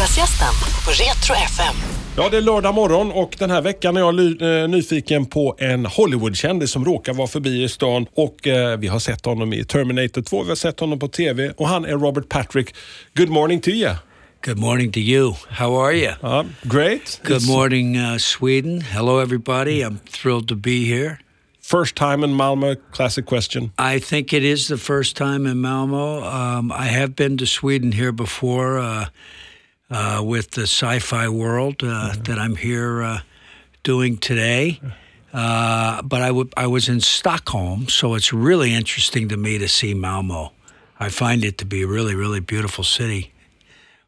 Lördagsgästen på Retro FM. Ja, det är lördag morgon och den här veckan är jag ly- eh, nyfiken på en Hollywoodkändis som råkar vara förbi i stan. Och eh, Vi har sett honom i Terminator 2, vi har sett honom på TV och han är Robert Patrick. Good morning to you. Good morning to you. How are you? Uh, great. Good It's morning, uh, Sweden. Hello, everybody. I'm thrilled to be here. First time in Malmö, classic question. I think it is the first time in Malmo. Um, I have been to Sweden here before uh, uh, with the sci fi world uh, that I'm here uh, doing today. Uh, but I, w- I was in Stockholm, so it's really interesting to me to see Malmo. I find it to be a really, really beautiful city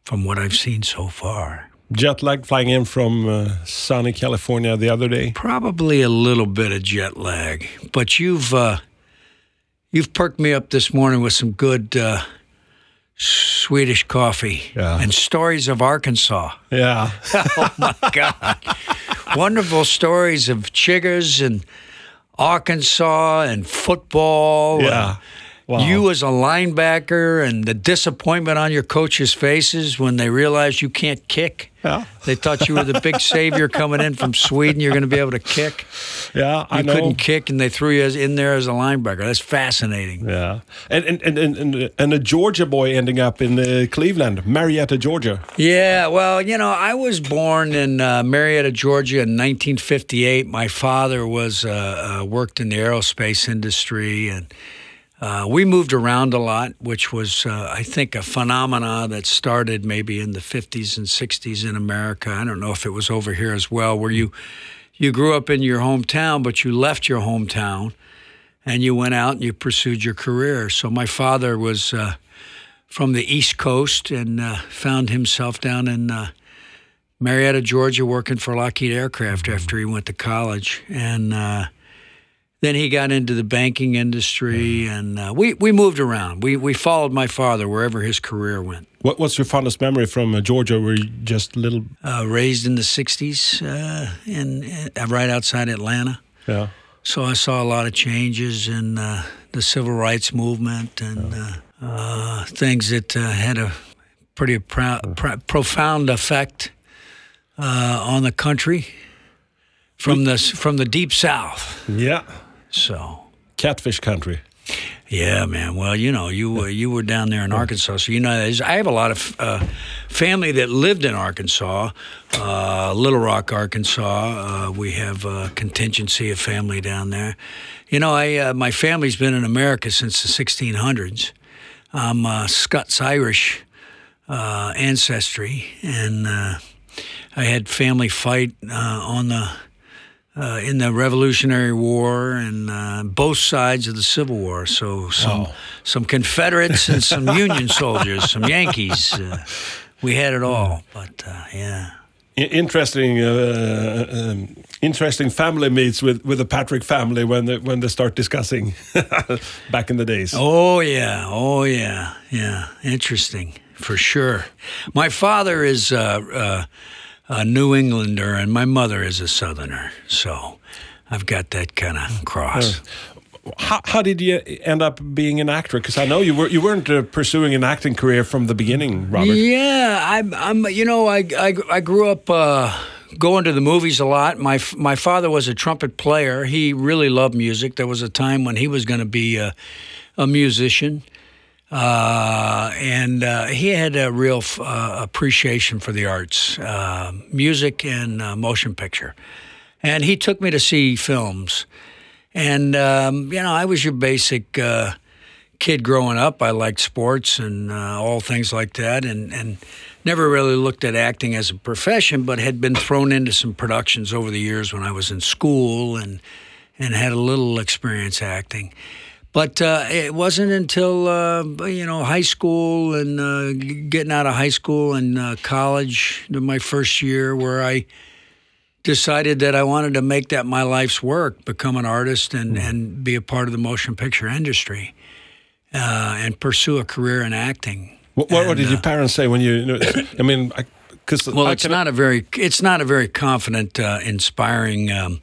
from what I've seen so far. Jet lag flying in from uh, sunny California the other day. Probably a little bit of jet lag, but you've uh, you've perked me up this morning with some good uh, Swedish coffee Yeah. and stories of Arkansas. Yeah. Oh my God! Wonderful stories of chiggers and Arkansas and football. and yeah. Wow. You as a linebacker and the disappointment on your coaches' faces when they realized you can't kick. Yeah. They thought you were the big savior coming in from Sweden. You're going to be able to kick. yeah, I You know. couldn't kick, and they threw you as, in there as a linebacker. That's fascinating. Yeah, and and, and and and and a Georgia boy ending up in uh, Cleveland, Marietta, Georgia. Yeah, well, you know, I was born in uh, Marietta, Georgia, in 1958. My father was uh, uh, worked in the aerospace industry, and uh, we moved around a lot, which was, uh, I think, a phenomena that started maybe in the 50s and 60s in America. I don't know if it was over here as well, where you you grew up in your hometown, but you left your hometown and you went out and you pursued your career. So my father was. Uh, from the East Coast and uh, found himself down in uh, Marietta, Georgia, working for Lockheed Aircraft after he went to college. And uh, then he got into the banking industry, and uh, we, we moved around. We, we followed my father wherever his career went. What, what's your fondest memory from uh, Georgia? Were you just little? Uh, raised in the 60s uh, in, uh, right outside Atlanta. Yeah. So I saw a lot of changes in uh, the civil rights movement and uh, uh, things that uh, had a pretty profound effect uh, on the country from the from the deep south. Yeah. So. Catfish country. Yeah, man. Well, you know, you uh, you were down there in Arkansas, so you know. I have a lot of uh, family that lived in Arkansas, uh, Little Rock, Arkansas. Uh, we have a contingency of family down there. You know, I uh, my family's been in America since the 1600s. I'm uh, Scots Irish uh, ancestry, and uh, I had family fight uh, on the uh, in the Revolutionary War and uh, both sides of the Civil War. So some some Confederates and some Union soldiers, some Yankees. Uh, we had it all. But uh, yeah. Interesting, uh, um, interesting family meets with, with the Patrick family when they, when they start discussing back in the days. Oh yeah, oh yeah, yeah. Interesting for sure. My father is uh, uh, a New Englander, and my mother is a Southerner. So I've got that kind of cross. How, how did you end up being an actor? Because I know you were you weren't uh, pursuing an acting career from the beginning, Robert. Yeah, I'm. I'm. You know, I I, I grew up uh, going to the movies a lot. My my father was a trumpet player. He really loved music. There was a time when he was going to be a, a musician, uh, and uh, he had a real f- uh, appreciation for the arts, uh, music and uh, motion picture. And he took me to see films. And, um, you know, I was your basic uh, kid growing up. I liked sports and uh, all things like that, and, and never really looked at acting as a profession, but had been thrown into some productions over the years when I was in school and, and had a little experience acting. But uh, it wasn't until uh, you know high school and uh, getting out of high school and uh, college, my first year, where I decided that I wanted to make that my life's work, become an artist and, and be a part of the motion picture industry, uh, and pursue a career in acting. What, what, what And, did your uh, parents say when you? you know, I mean, because Well, it's not a very it's not a very confident, uh, inspiring um,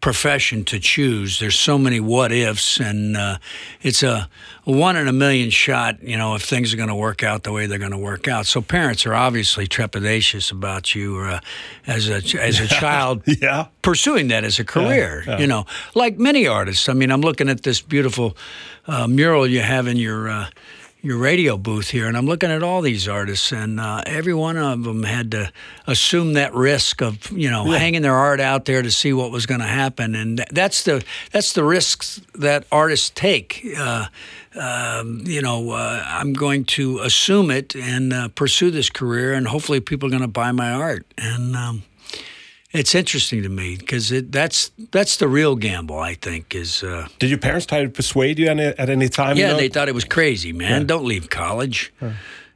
profession to choose. There's so many what ifs, and uh, it's a, one in a million shot. You know, if things are going to work out the way they're going to work out. So parents are obviously trepidatious about you uh, as a as a child Yeah. pursuing that as a career. yeah. You know, like many artists. I mean, I'm looking at this beautiful uh, mural you have in your. Your radio booth here, and I'm looking at all these artists, and uh, every one of them had to assume that risk of you know hanging their art out there to see what was going to happen, and th- that's the that's the risks that artists take. Uh, um, you know, uh, I'm going to assume it and uh, pursue this career, and hopefully, people are going to buy my art, and um, it's interesting to me because that's that's the real gamble. I think is. Uh, Did your parents try to persuade you any, at any time? you yeah, know? they thought it was crazy, man. Don't leave college.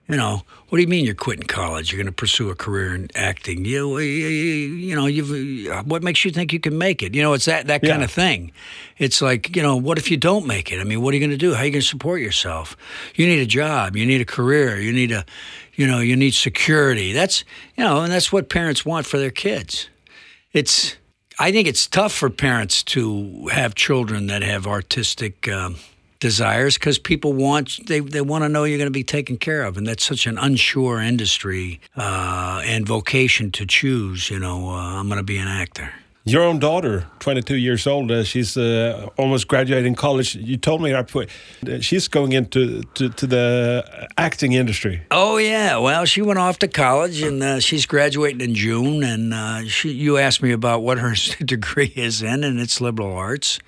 You know, what do you mean you're quitting college? You're going to pursue a career in acting? You, you, you know, you've, what makes you think you can make it? You know, it's that that kind Yeah. of thing. It's like, you know, what if you don't make it? I mean, what are you going to do? How are you going to support yourself? You need a job. You need a career. You need a, you know, you need security. That's, you know, and that's what parents want for their kids. It's, I think it's tough for parents to have children that have artistic um, desires because people want they, they want to know you're going to be taken care of, and that's such an unsure industry uh, and vocation to choose. You know, uh, I'm going to be an actor. Your own daughter, 22 years old, uh, she's uh, almost graduating college. You told me that uh, she's going into to, to the acting industry. Oh yeah, well, she went off to college and uh, she's graduating in June. And uh, she, you asked me about what her degree is in, and it's liberal arts,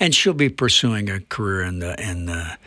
and she'll be pursuing a career in the in the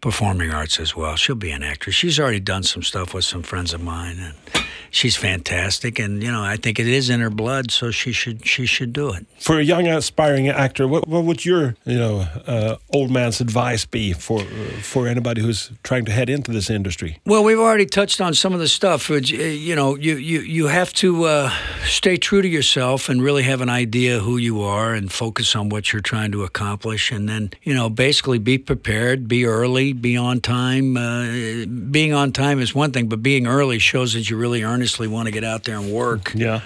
performing arts as well. She'll be an actress. She's already done some stuff with some friends of mine, and she's fantastic. And you know, I think it is in her blood, so she should she should do it. For a young aspiring actor, what, what would your you know uh, old man's advice be for for anybody who's trying to head into this industry? Well, we've already touched on some of the stuff. which, uh, You know, you you you have to uh, stay true to yourself and really have an idea who you are and focus on what you're trying to accomplish, and then you know, basically be prepared, be early, be on time. Uh, being on time is one thing, but being early shows that you really earnestly want to get out there and work Yeah.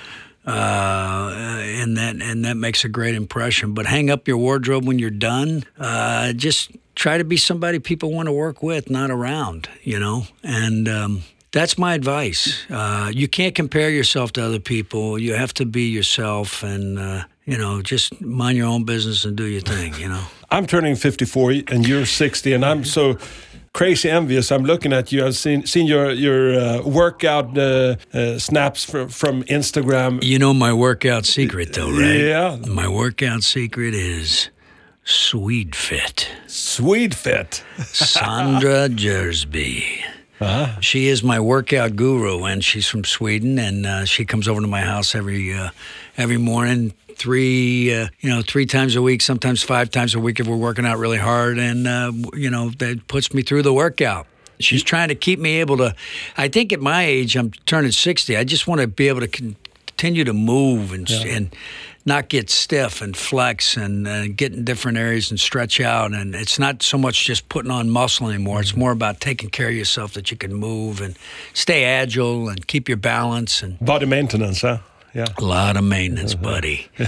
uh, and that and that makes a great impression. But hang up your wardrobe when you're done. Uh, just try to be somebody people want to work with, not around. You know, and um, that's my advice. Uh, you can't compare yourself to other people. You have to be yourself, and uh, you know, just mind your own business and do your thing. You know. I'm turning 54 and you're 60, and I'm so crazy envious. I'm looking at you. I've seen seen your your uh, workout uh, uh, snaps from from Instagram. You know my workout secret, though, right? Yeah, My workout secret is Swede Fit. Swede fit. Sandra Jersby. Uh-huh. She is my workout guru, and she's from Sweden, and uh, she comes over to my house every uh, every morning, three uh, you know three times a week, sometimes five times a week if we're working out really hard, and uh, you know that puts me through the workout. She's trying to keep me able to. I think at my age, I'm turning sixty. I just want to be able to con- continue to move and and not get stiff and flex and uh, get in different areas and stretch out. And it's not so much just putting on muscle anymore. It's more about taking care of yourself that you can move and stay agile and keep your balance and Body maintenance, huh? Yeah. a lot of maintenance, buddy.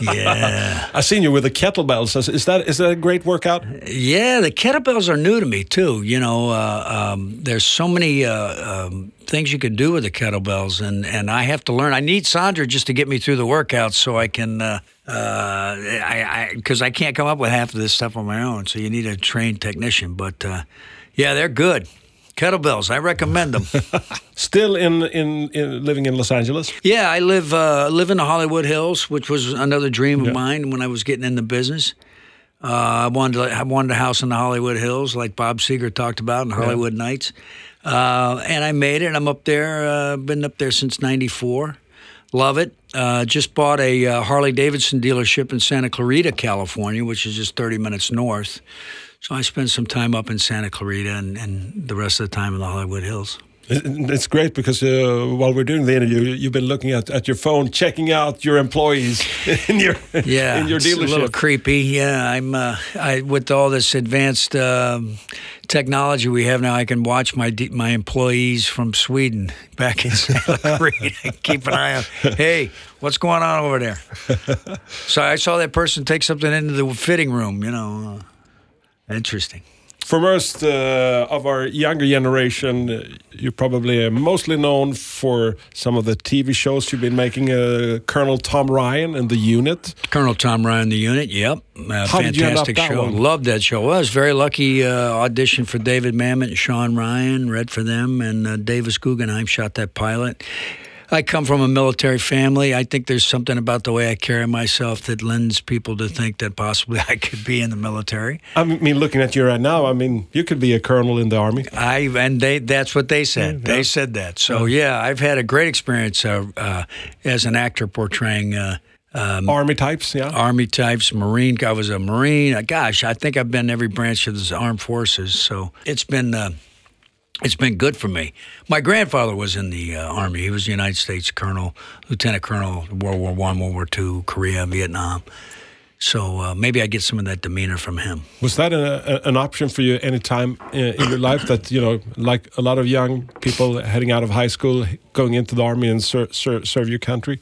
yeah. I've seen you with the kettlebells. Is- that is that a great workout? Yeah, the kettlebells are new to me too. You know, uh, um, there's so many uh, um, things you can do with the kettlebells, and, and I have to learn. I need Sandra just to get me through the workouts so I can, uh, uh, I because I, can't come up with half of this stuff on my own. So you need a trained technician. But uh, yeah, they're good. Kettlebells, I recommend them. Still in, in in living in Los Angeles. Yeah, I live uh, live in the Hollywood Hills, which was another dream Yeah. of mine when I was getting in the business. Uh, I wanted to, I wanted a house in the Hollywood Hills, like Bob Seger talked about in Hollywood Nights, uh, and I made it. I'm up there. Uh, been up there since '94. Love it. Uh, just bought a uh, Harley Davidson dealership in Santa Clarita, California, which is just 30 minutes north. So I spent some time up in Santa Clarita and, and the rest of the time in the Hollywood Hills. It's great because uh, while we're doing the interview, you've been looking at, at your phone, checking out your employees in your yeah, in your it's a little creepy. Yeah, I'm uh, I with all this advanced um, technology we have now, I can watch my my employees from Sweden back in Santa Clarita. Keep an eye on. Hey, what's going on over there? so I saw that person take something into the fitting room. You know, uh, interesting. For most uh, of our younger generation, uh, you're probably mostly known for some of the TV shows you've been making. Uh, Colonel Tom Ryan and The Unit. Colonel Tom Ryan, the unit. Yep, uh, How did you fantastic that show. one? Loved that show. Well, I was very lucky. Uh, auditioned for David Mamet and Shawn Ryan, read for them, and uh, Davis Guggenheim shot that pilot. I come from a military family. I think there's something about the way I carry myself that lends people to think that possibly I could be in the military. I mean, looking at you right now, I mean, you could be a colonel in the army. I and they that's what they said. Yeah. They said that. So yeah, I've had a great experience uh, uh, as an actor portraying. Uh, army types, yeah. Army types, Marine. I was a Marine. Uh, Gosh, I think I've been in every branch of the armed forces. So it's been uh, it's been good for me. My grandfather was in the uh, Army. He was a United States Colonel, Lieutenant Colonel, World War One, World War Two, Korea, Vietnam. So uh, maybe I get some of that demeanor from him. Was that a, a, an option for you any time in, in your life that, you know, like a lot of young people heading out of high school, going into the army and ser ser serve your country?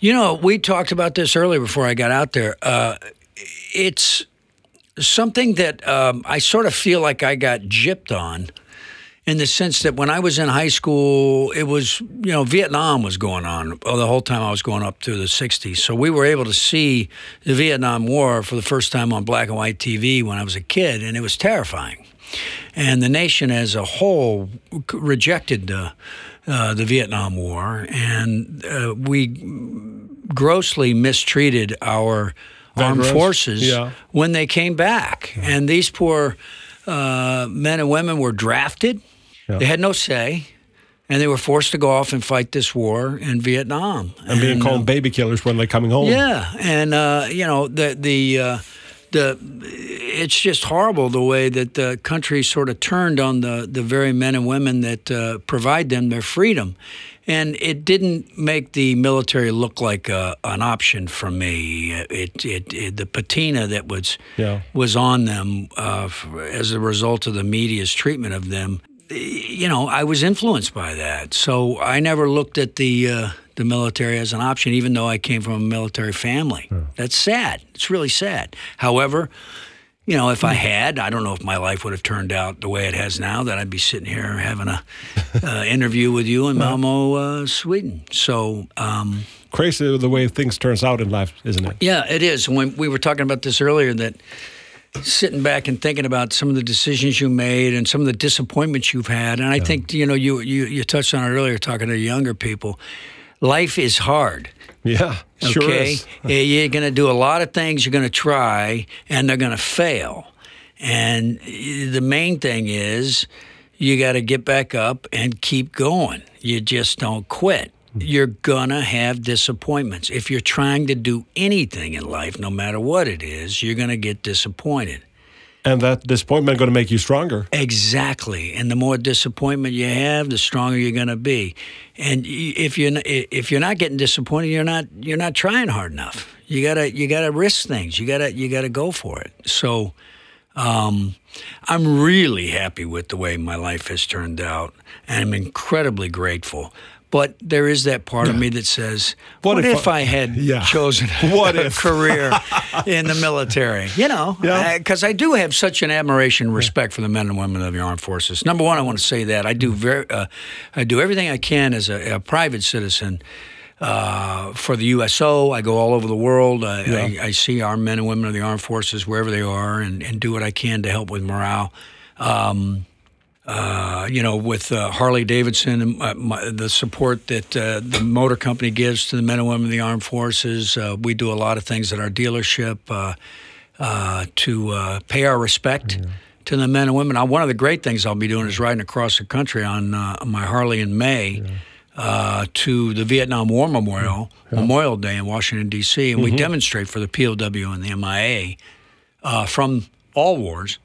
You know, we talked about this earlier before I got out there. Uh, it's something that um, I sort of feel like I got gypped on in the sense that when I was in high school, it was, you know, Vietnam was going on the whole time I was going up through the 60s. So we were able to see the Vietnam War for the first time on black and white TV when I was a kid, and it was terrifying. And the nation as a whole rejected the, uh, the Vietnam War, and uh, we grossly mistreated our armed forces yeah. when they came back. And these poor uh, men and women were drafted. Yeah. They had no say. And they were forced to go off and fight this war in Vietnam. And being uh, called baby killers when they're coming home. yeah, and uh, you know the the uh, the it's just horrible the way that the country sort of turned on the the very men and women that uh, provide them their freedom, and it didn't make the military look like a, an option for me. It, it, it the patina that was Yeah. was on them uh, as a result of the media's treatment of them. You know, I was influenced by that, so I never looked at the uh, the military as an option, even though I came from a military family. That's sad. It's really sad. However, you know, if I had, I don't know if my life would have turned out the way it has now. That I'd be sitting here having a uh, interview with you in Malmo, uh, Sweden. So. Um, Crazy the way things turns out in life, isn't it? yeah, it is. When we were talking about this earlier, that sitting back and thinking about some of the decisions you made and some of the disappointments you've had, and I think you know you you you touched on it earlier, talking to younger people. Life is hard. Yeah, sure Okay, is. Yeah, you're going to do a lot of things. You're going to try, and they're going to fail. And eh, the main thing is, you got to get back up and keep going. You just don't quit. You're gonna have disappointments. If you're trying to do anything in life, no matter what it is, you're gonna get disappointed. And that disappointment going to make you stronger. Exactly, and the more disappointment you have, the stronger you're going to be. And if you're if you're not getting disappointed, you're not you're not trying hard enough. You gotta you gotta risk things. You gotta you gotta go for it. So, um, I'm really happy with the way my life has turned out, and I'm incredibly grateful. But there is that part of me that says, What "What, if if, I- I had Yeah. chosen What a if? career in the military?" You know, Yeah. because I do have such an admiration, and respect for the men and women of the armed forces. Number one, I want to say that I do very, uh, I do everything I can as a, a private citizen uh, for the USO. I go all over the world. I, I, I see our men and women of the armed forces wherever they are, and, and do what I can to help with morale. Um, uh, you know, with uh, Harley Davidson and my, my, the support that uh, the motor company gives to the men and women of the armed forces, uh, we do a lot of things at our dealership uh, uh, to uh, pay our respect to the men and women. Now, one of the great things I'll be doing is riding across the country on uh, my Harley in May. Uh, to the Vietnam War Memorial, Memorial Day in Washington, D.C., and we demonstrate for the POW and the MIA uh, from all wars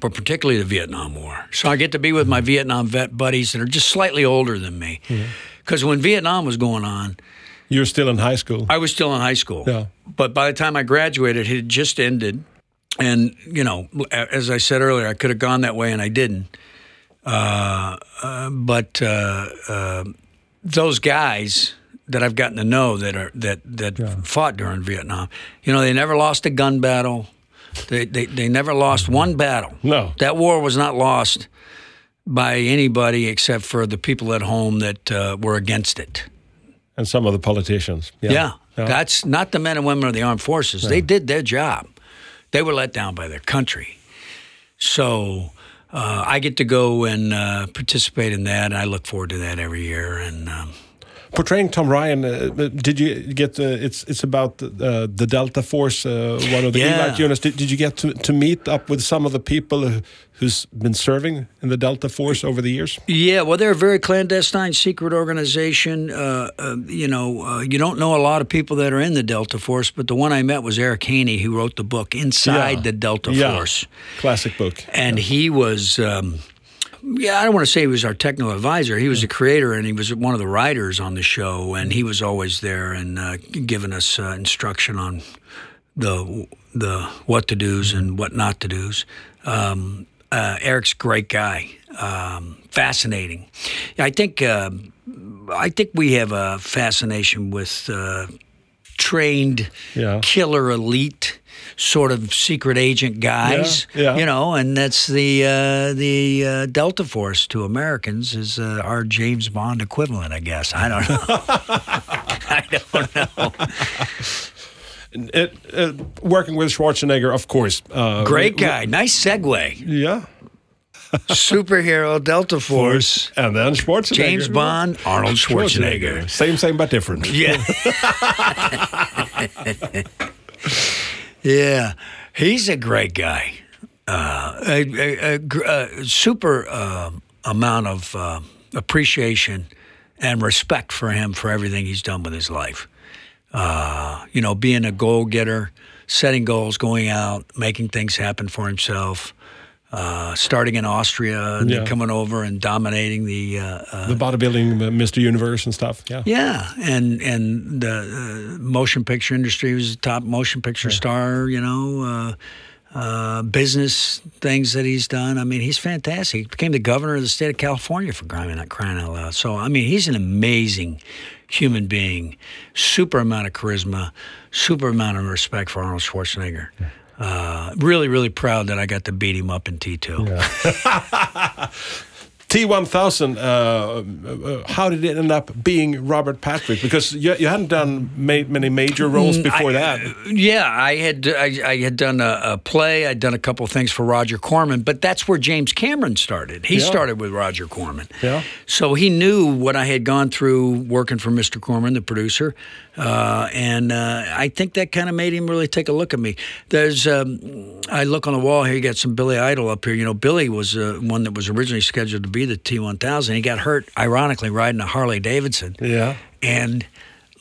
but particularly the Vietnam War. So I get to be with my Vietnam vet buddies that are just slightly older than me. Because when Vietnam was going on, You're still in high school. I was still in high school. Yeah. But by the time I graduated, it had just ended. And, you know, as I said earlier, I could have gone that way and I didn't. Uh, uh, but uh, uh, those guys that I've gotten to know that are that that fought during Vietnam, you know, they never lost a gun battle. They, they they never lost one battle. No. that war was not lost by anybody except for the people at home that uh, were against it. and some of the politicians. Yeah. That's not the men and women of the armed forces. They did their job. They were let down by their country. So uh, I get to go and uh, participate in that, and I look forward to that every year. And um, Portraying Tom Ryan, uh, did you get? Uh, it's it's about uh, the Delta Force, uh, one of the Yeah. Greenlight units. Did, did you get to, to meet up with some of the people who, who's been serving in the Delta Force over the years? yeah, well, they're a very clandestine, secret organization. Uh, uh, you know, uh, you don't know a lot of people that are in the Delta Force, but the one I met was Eric Haney, who wrote the book Inside Yeah. the Delta Yeah. Force. Classic book. and he was um, yeah i don't want to say he was our technical advisor. He was the creator and he was one of the writers on the show and he was always there and uh, giving us uh, instruction on the the what to do's and what not to do's. Um, uh, eric's a great guy. Um, fascinating. I think uh, i think we have a fascination with uh, trained Yeah. killer elite sort of secret agent guys Yeah, yeah. you know and that's the uh, the uh, delta force to americans is uh, our james bond equivalent i guess i don't know i don't know It, uh, working with Schwarzenegger, of course. Uh, great we- guy nice segue Yeah. superhero delta force And then Schwarzenegger. james bond arnold schwarzenegger Same, same, but different. Yeah. yeah. He's a great guy. Uh, a, a, a, a super um amount of uh, appreciation and respect for him for everything he's done with his life. Uh, you know, being a goal getter, setting goals, going out, making things happen for himself. Uh, starting in Austria and Yeah. then coming over and dominating the uh, uh, The bodybuilding, uh, Mr. Universe and stuff. Yeah. yeah, and and the uh, motion picture industry he was a top motion picture star. You know, uh, uh, business things that he's done. I mean, he's fantastic. He became the governor of the state of California for crying out crying out loud. So I mean, he's an amazing human being. Super amount of charisma, super amount of respect for Arnold Schwarzenegger. Uh, really, really proud that I got to beat him up in T two. T1000, uh, uh, how did it end up being Robert Patrick? Because you, you hadn't done ma- many major roles before I- that. Yeah, I had I, I had done a, a play. I'd done a couple things for Roger Corman, but that's where James Cameron started. He Yeah. started with Roger Corman. Yeah. So he knew what I had gone through working for Mr. Corman, the producer, uh, and uh, I think that kind of made him really take a look at me. There's, um, I look on the wall here. You got some Billy Idol up here. You know, Billy was uh, one that was originally scheduled to be the T1000. He got hurt, ironically, riding a Harley Davidson. Yeah. And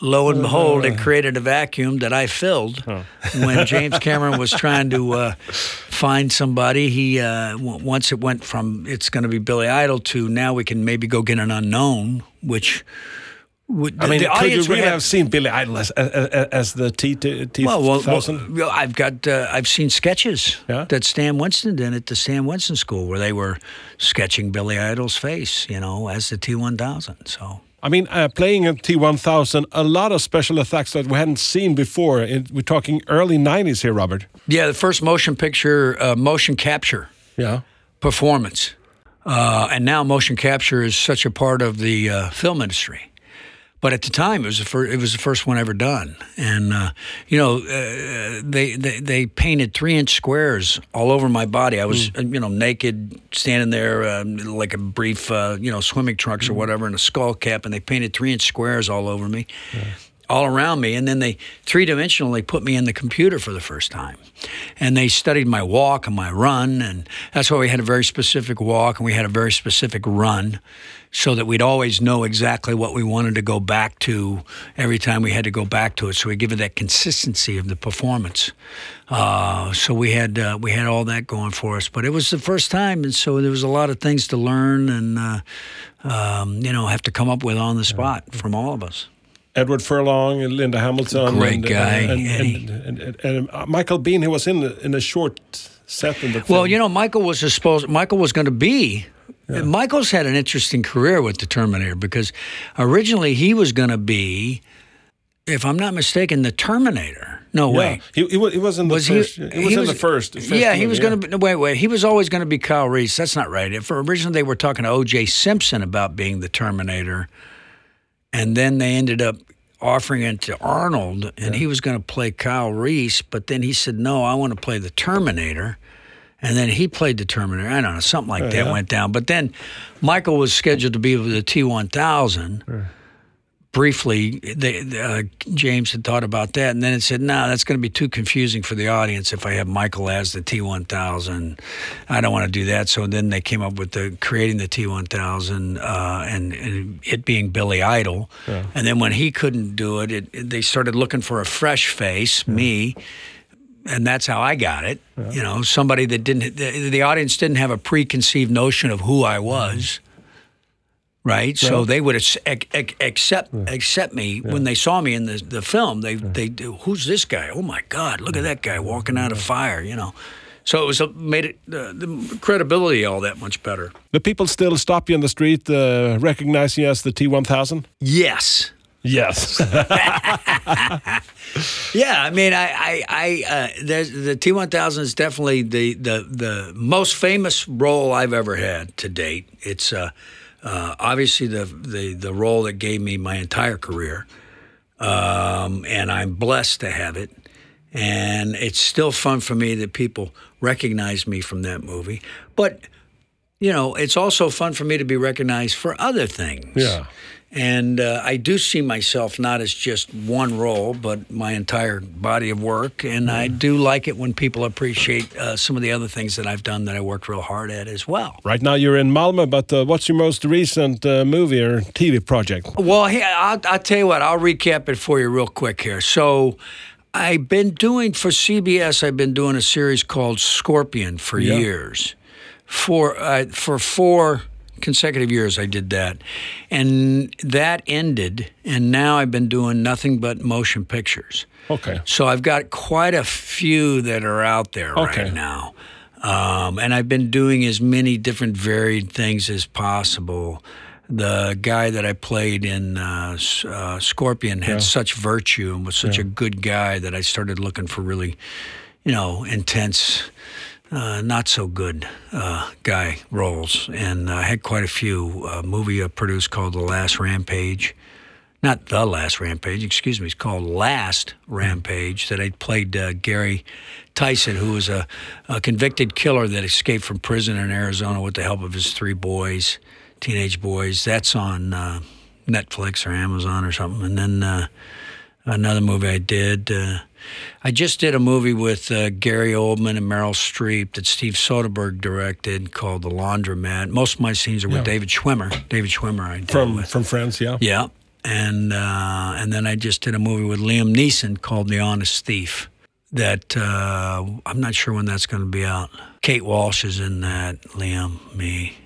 lo and behold, it created a vacuum that I filled when James Cameron was trying to uh, find somebody. He uh, w- once it went from it's going to be Billy Idol to now we can maybe go get an unknown, which would I mean, the could you really have, seen Billy Idol as, as, as the T T well, well, thousand? well, I've got uh, I've seen sketches Yeah? that Stan Winston did at the Stan Winston School where they were sketching Billy Idol's face, you know, as the T one thousand. So I mean, uh, playing a T one thousand, a lot of special effects that we hadn't seen before. It, we're talking early '90s here, Robert. yeah, the first motion picture, uh, motion capture. Yeah. performance. Uh, and now motion capture is such a part of the uh, film industry. But at the time, it was the first, it was the first one ever done, and uh, you know uh, they, they they painted three inch squares all over my body. I was uh, you know naked, standing there um, like a brief uh, you know swimming trunks or whatever, and a skull cap, and they painted three inch squares all over me all around me. And then they three dimensionally put me in the computer for the first time. And they studied my walk and my run. And that's why we had a very specific walk and we had a very specific run. so that we'd always know exactly what we wanted to go back to every time we had to go back to it. So we give it that consistency of the performance. Uh, so we had uh, we had all that going for us, but it was the first time, and so there was a lot of things to learn and uh, um, you know have to come up with on the spot from all of us. Edward Furlong and Linda Hamilton. Great and, guy, And, and, and, uh, Michael Biehn, who was in the, in a short set in the film. Well, you know, Michael was supposed. Michael was going to be. Michael's had an interesting career with the Terminator because originally he was going to be, if I'm not mistaken, the Terminator. No Yeah. way. He, he, was, he was in the Was he? first. He, was in the first. first yeah, he was going to be. Wait, wait. He was always going to be Kyle Reese. That's not right. If originally they were talking to O.J. Simpson about being the Terminator, and then they ended up offering it to Arnold, and he was going to play Kyle Reese, but then he said, "No, I want to play the Terminator." And then he played the Terminator. I don't know, something like oh, that yeah. went down. But then Michael was scheduled to be with the T one thousand. Briefly, they, uh, James had thought about that, and then it said, "No, that's going to be too confusing for the audience if I have Michael as the T one thousand. I don't want to do that." So then they came up with the creating the T one thousand uh, and, and it being Billy Idol. And then when he couldn't do it, it, it- they started looking for a fresh face, me and that's how I got it. You know, somebody that didn't the, the audience didn't have a preconceived notion of who I was. Right, so they would ac- ac- accept accept me when they saw me in the, the film. They they do, who's this guy? Oh my God, look at that guy walking out of fire. You know, so it was a, made it uh, the credibility all that much better. The people still stop you in the street, uh, recognize you as the T1000? Yes, Yes. Yeah, I mean, I, I, I uh, the T one thousand is definitely the, the the most famous role I've ever had to date. It's uh, uh, obviously the, the the role that gave me my entire career, um, and I'm blessed to have it. And it's still fun for me that people recognize me from that movie, but you know, it's also fun for me to be recognized for other things. Yeah. And uh, I do see myself not as just one role, but my entire body of work. And I do like it when people appreciate uh, some of the other things that I've done that I worked real hard at as well. right now you're in Malmö, but uh, what's your most recent uh, movie or TV project? Well, here, I'll, I'll tell you what, I'll recap it for you real quick here. So, I've been doing for CBS, I've been doing a series called Scorpion for Yeah. years. For, uh, for four consecutive years, I did that. And that ended, and now I've been doing nothing but motion pictures. Okay. So I've got quite a few that are out there Okay. right now. Um, and I've been doing as many different varied things as possible. The guy that I played in uh, uh, Scorpion had such virtue and was such a good guy that I started looking for really, you know, intense, uh, not so good uh, guy roles. And I had quite a few. A movie I produced called The Last Rampage not the last rampage, excuse me, it's called Last Rampage, that I played uh, Gary Tison, who was a, a convicted killer that escaped from prison in Arizona with the help of his three boys, teenage boys. That's on uh, Netflix or Amazon or something. And then uh, another movie I did. I just did a movie with uh, Gary Oldman and Meryl Streep that Steve Soderbergh directed called The Laundromat. Most of my scenes are with Yeah. David Schwimmer. David Schwimmer, I did From with. from France, yeah. Yeah, and uh, and then I just did a movie with Liam Neeson called The Honest Thief. That uh, I'm not sure when that's going to be out. Kate Walsh is in that. Liam, me,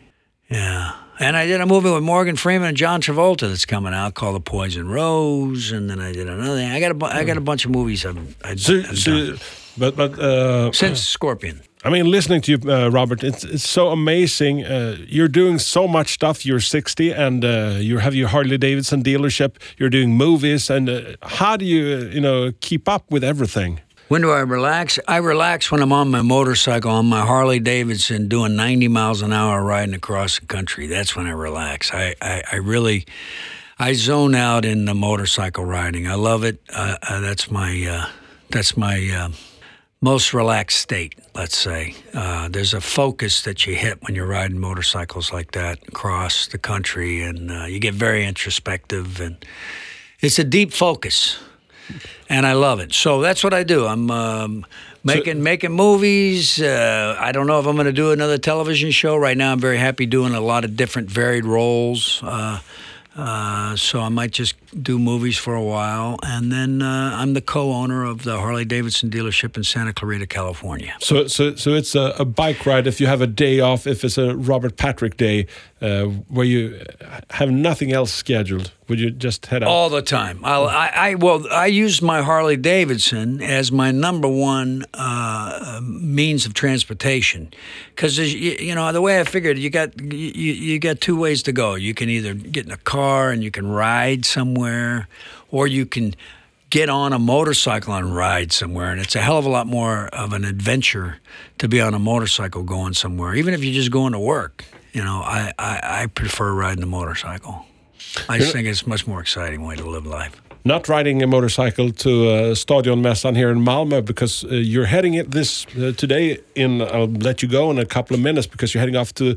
yeah. And I did a movie with Morgan Freeman and John Travolta that's coming out called The Poison Rose. And then I did another thing. I got a bu- I got a bunch of movies I've, I've, So, I've so, but but uh, since Scorpion. I mean, listening to you, uh, Robert, it's it's so amazing. Uh, you're doing so much stuff. You're 60, and uh, you have your Harley Davidson dealership. You're doing movies, and uh, how do you, uh, you know, keep up with everything? When do I relax? I relax when I'm on my motorcycle, on my Harley Davidson, doing 90 miles an hour riding across the country. That's when I relax. I, I, I really, I zone out in the motorcycle riding. I love it. Uh, uh, that's my, uh, that's my uh, most relaxed state. Let's say uh, there's a focus that you hit when you're riding motorcycles like that across the country, and uh, you get very introspective, and it's a deep focus and I love it. So that's what I do. I'm um, Making making movies. Uh, I don't know if I'm going to do another television show. Right now, I'm very happy doing a lot of different varied roles. Uh, uh, so I might just do movies for a while, and then uh, I'm the co-owner of the Harley Davidson dealership in Santa Clarita, California. So, so, so it's a, a bike ride. If you have a day off, if it's a Robert Patrick day, uh, where you have nothing else scheduled, would you just head out? All the time. I'll, I, I well, I use my Harley Davidson as my number one uh, means of transportation, because you, you know the way I figured, you got you, you got two ways to go. You can either get in a car and you can ride somewhere, or you can get on a motorcycle and ride somewhere. And it's a hell of a lot more of an adventure to be on a motorcycle going somewhere, even if you're just going to work. You know, I, I, I prefer riding the motorcycle. I just think it's a much more exciting way to live life. Not riding a motorcycle to uh, Stadionmässan here in Malmö because uh, you're heading it this uh, today. In I'll let you go in a couple of minutes because you're heading off to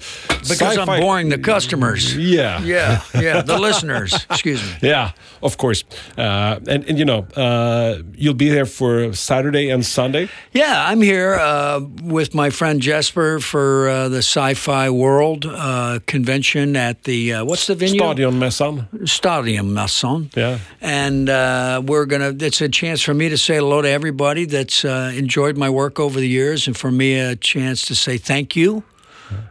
because I'm boring the customers. Yeah, Yeah, yeah, the listeners. Excuse me. Yeah, of course. Uh, and, and you know, uh, you'll be there for Saturday and Sunday. Yeah, I'm here uh, with my friend Jesper for uh, the Sci-Fi World uh, convention at the uh, what's the venue? Stadion Stadionmässan. Stadium Masson. Yeah. And uh, we're gonna. It's a chance for me to say hello to everybody that's uh, enjoyed my work over the years, and for me a chance to say thank you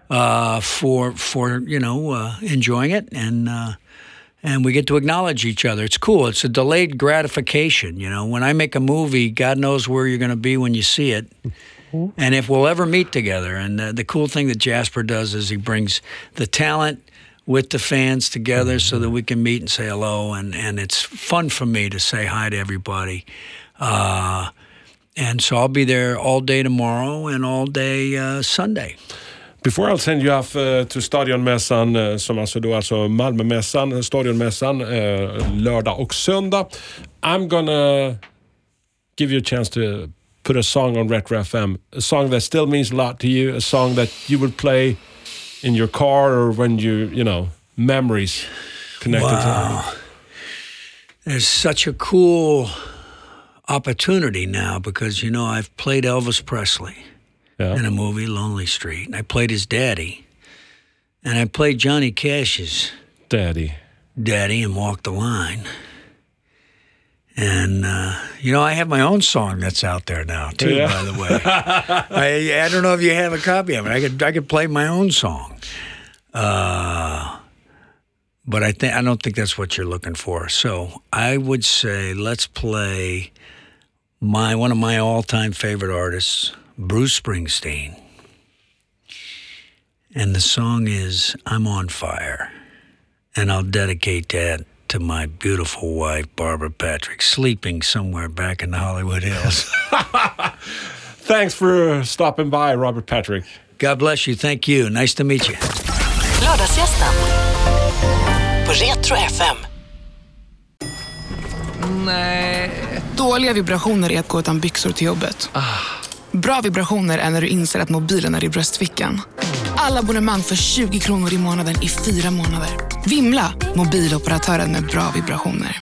uh, for for you know uh, enjoying it and. Uh, and we get to acknowledge each other. It's cool. It's a delayed gratification. You know, when I make a movie, God knows where you're going to be when you see it, and if we'll ever meet together. And the, the cool thing that Jasper does is he brings the talent with the fans together so that we can meet and say hello. And, and it's fun for me to say hi to everybody. Uh, and so I'll be there all day tomorrow and all day uh, Sunday. Before I'll send you off uh, to Stadionmässan, uh, som alltså då alltså Malmömässan, Stadionmässan, uh, lördag och söndag. I'm gonna give you a chance to put a song on Retro FM, a song that still means a lot to you, a song that you would play in your car or when you, you know, memories connected Wow. There's such a cool opportunity now because, you know, I've played Elvis Presley. yeah. in a movie, Lonely Street. And I played his daddy. And I played Johnny Cash's Daddy. daddy and Walk the Line. And, uh, you know, I have my own song that's out there now, too, Yeah. by the way. I, I don't know if you have a copy of it. I could, I could play my own song. Uh, but I think I don't think that's what you're looking for. So I would say let's play my one of my all-time favorite artists, Bruce Springsteen. And the song is I'm on fire. And I'll dedicate that to my beautiful wife, Barbara Patrick, sleeping somewhere back in the Hollywood Hills. Thanks for stopping by, Robert Patrick. God bless you. Thank you. Nice to meet you. Lördagsgästen på Retro FM. Dåliga vibrationer är att gå utan byxor till jobbet. Bra vibrationer är när du inser att mobilen är i bröstfickan. Alla abonnemang för 20 kronor i månaden i fyra månader. Vimla! Mobiloperatören med bra vibrationer.